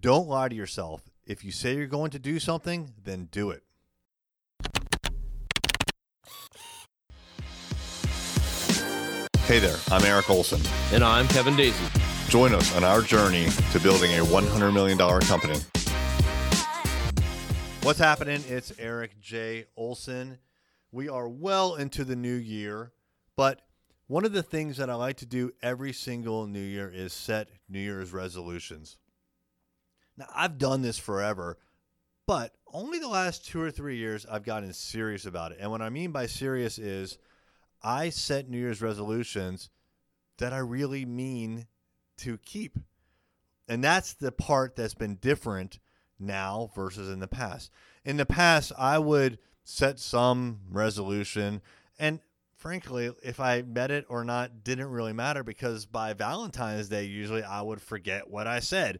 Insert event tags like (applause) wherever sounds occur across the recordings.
Don't lie to yourself. If you say you're going to do something, then do it. Hey there, I'm Eric Olson. And I'm Kevin Daisy. Join us on our journey to building a $100 million company. What's happening? It's Eric J. Olson. We are well into the new year, but one of the things that I like to do every single new year is set New Year's resolutions. Now, I've done this forever, but only the last two or three years I've gotten serious about it. And what I mean by serious is I set New Year's resolutions that I really mean to keep. And that's the part that's been different now versus in the past. In the past, I would set some resolution and frankly, if I met it or not didn't really matter because by Valentine's Day usually I would forget what I said.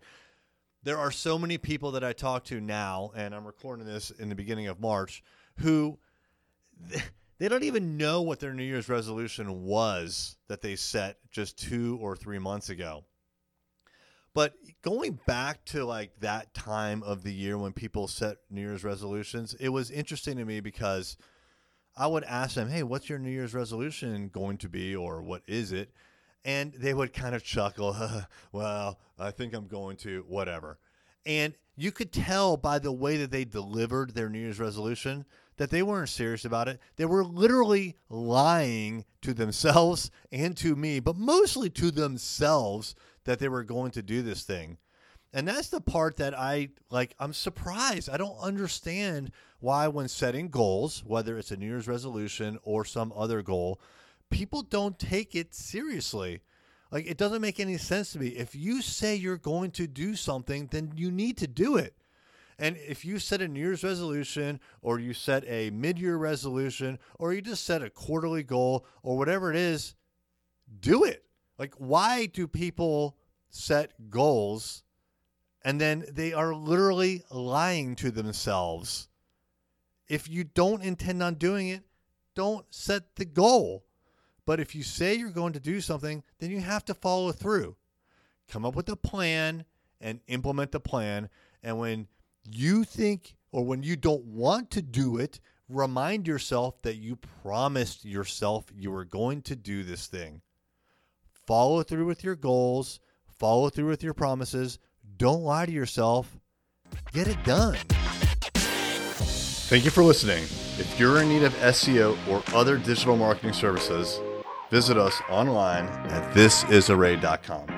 There are so many people that I talk to now and I'm recording this in the beginning of March who they don't even know what their New Year's resolution was that they set just 2 or 3 months ago. But going back to like that time of the year when people set New Year's resolutions, it was interesting to me because I would ask them, "Hey, what's your New Year's resolution going to be, or what is it?" And they would kind of chuckle, (laughs) "Well, I think I'm going to whatever." And you could tell by the way that they delivered their New Year's resolution that they weren't serious about it. They were literally lying to themselves (laughs) and to me, but mostly to themselves that they were going to do this thing. And that's the part that I like. I'm surprised. I don't understand why, when setting goals, whether it's a New Year's resolution or some other goal, people don't take it seriously. Like, it doesn't make any sense to me. If you say you're going to do something, then you need to do it. And if you set a New Year's resolution or you set a mid year resolution or you just set a quarterly goal or whatever it is, do it. Like, why do people set goals and then they are literally lying to themselves? If you don't intend on doing it, don't set the goal. But if you say you're going to do something, then you have to follow through. Come up with a plan and implement the plan. And when you think or when you don't want to do it, remind yourself that you promised yourself you were going to do this thing. Follow through with your goals, follow through with your promises. Don't lie to yourself. Get it done. Thank you for listening. If you're in need of SEO or other digital marketing services, visit us online at thisisarray.com.